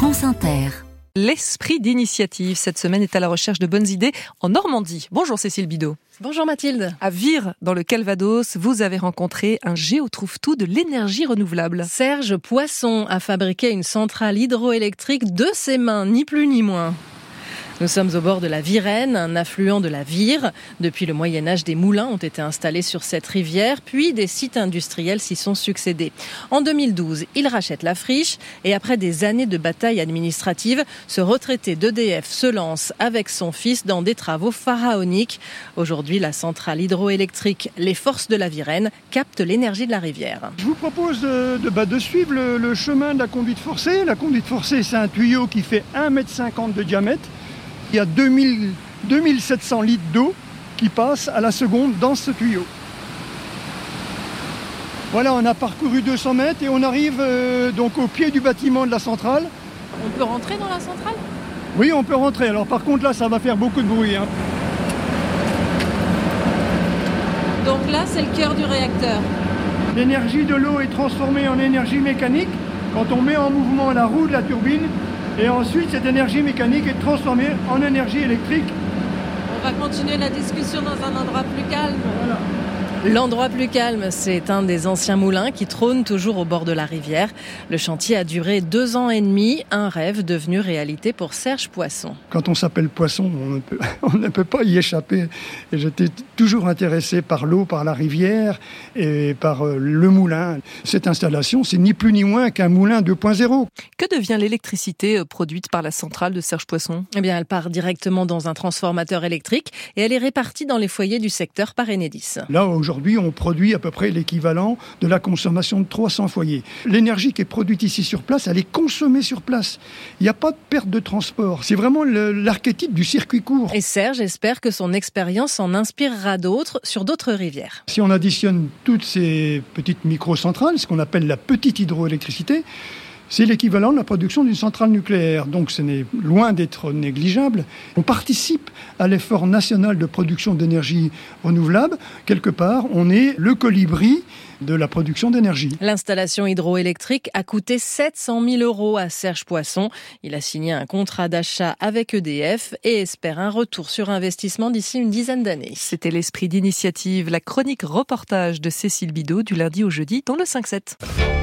France Inter. L'esprit d'initiative cette semaine est à la recherche de bonnes idées en Normandie. Bonjour Cécile Bidot. Bonjour Mathilde. À Vire, dans le Calvados, vous avez rencontré un géotrouve-tout de l'énergie renouvelable. Serge Poisson a fabriqué une centrale hydroélectrique de ses mains, ni plus ni moins. Nous sommes au bord de la Virène, un affluent de la Vire. Depuis le Moyen Âge, des moulins ont été installés sur cette rivière, puis des sites industriels s'y sont succédés. En 2012, il rachète la friche et après des années de bataille administrative, ce retraité d'EDF se lance avec son fils dans des travaux pharaoniques. Aujourd'hui, la centrale hydroélectrique Les Forces de la Virène capte l'énergie de la rivière. Je vous propose bah, de suivre le, le chemin de la conduite forcée. La conduite forcée, c'est un tuyau qui fait 1,50 m de diamètre il y a 2000, 2700 litres d'eau qui passent à la seconde dans ce tuyau. Voilà, on a parcouru 200 mètres et on arrive euh, donc au pied du bâtiment de la centrale. On peut rentrer dans la centrale? Oui, on peut rentrer. Alors par contre là, ça va faire beaucoup de bruit. Hein. Donc là, c'est le cœur du réacteur. L'énergie de l'eau est transformée en énergie mécanique quand on met en mouvement la roue de la turbine et ensuite, cette énergie mécanique est transformée en énergie électrique. On va continuer la discussion dans un endroit plus calme. Voilà. L'endroit plus calme, c'est un des anciens moulins qui trône toujours au bord de la rivière. Le chantier a duré deux ans et demi, un rêve devenu réalité pour Serge Poisson. Quand on s'appelle Poisson, on ne, peut, on ne peut pas y échapper. J'étais toujours intéressé par l'eau, par la rivière et par euh, le moulin. Cette installation, c'est ni plus ni moins qu'un moulin 2.0. Que devient l'électricité euh, produite par la centrale de Serge Poisson? Eh bien, elle part directement dans un transformateur électrique et elle est répartie dans les foyers du secteur par Enedis. Là, Aujourd'hui, on produit à peu près l'équivalent de la consommation de 300 foyers. L'énergie qui est produite ici sur place, elle est consommée sur place. Il n'y a pas de perte de transport. C'est vraiment l'archétype du circuit court. Et Serge espère que son expérience en inspirera d'autres sur d'autres rivières. Si on additionne toutes ces petites microcentrales, ce qu'on appelle la petite hydroélectricité, c'est l'équivalent de la production d'une centrale nucléaire, donc ce n'est loin d'être négligeable. On participe à l'effort national de production d'énergie renouvelable. Quelque part, on est le colibri de la production d'énergie. L'installation hydroélectrique a coûté 700 000 euros à Serge Poisson. Il a signé un contrat d'achat avec EDF et espère un retour sur investissement d'ici une dizaine d'années. C'était l'esprit d'initiative, la chronique reportage de Cécile Bidot du lundi au jeudi dans le 5-7.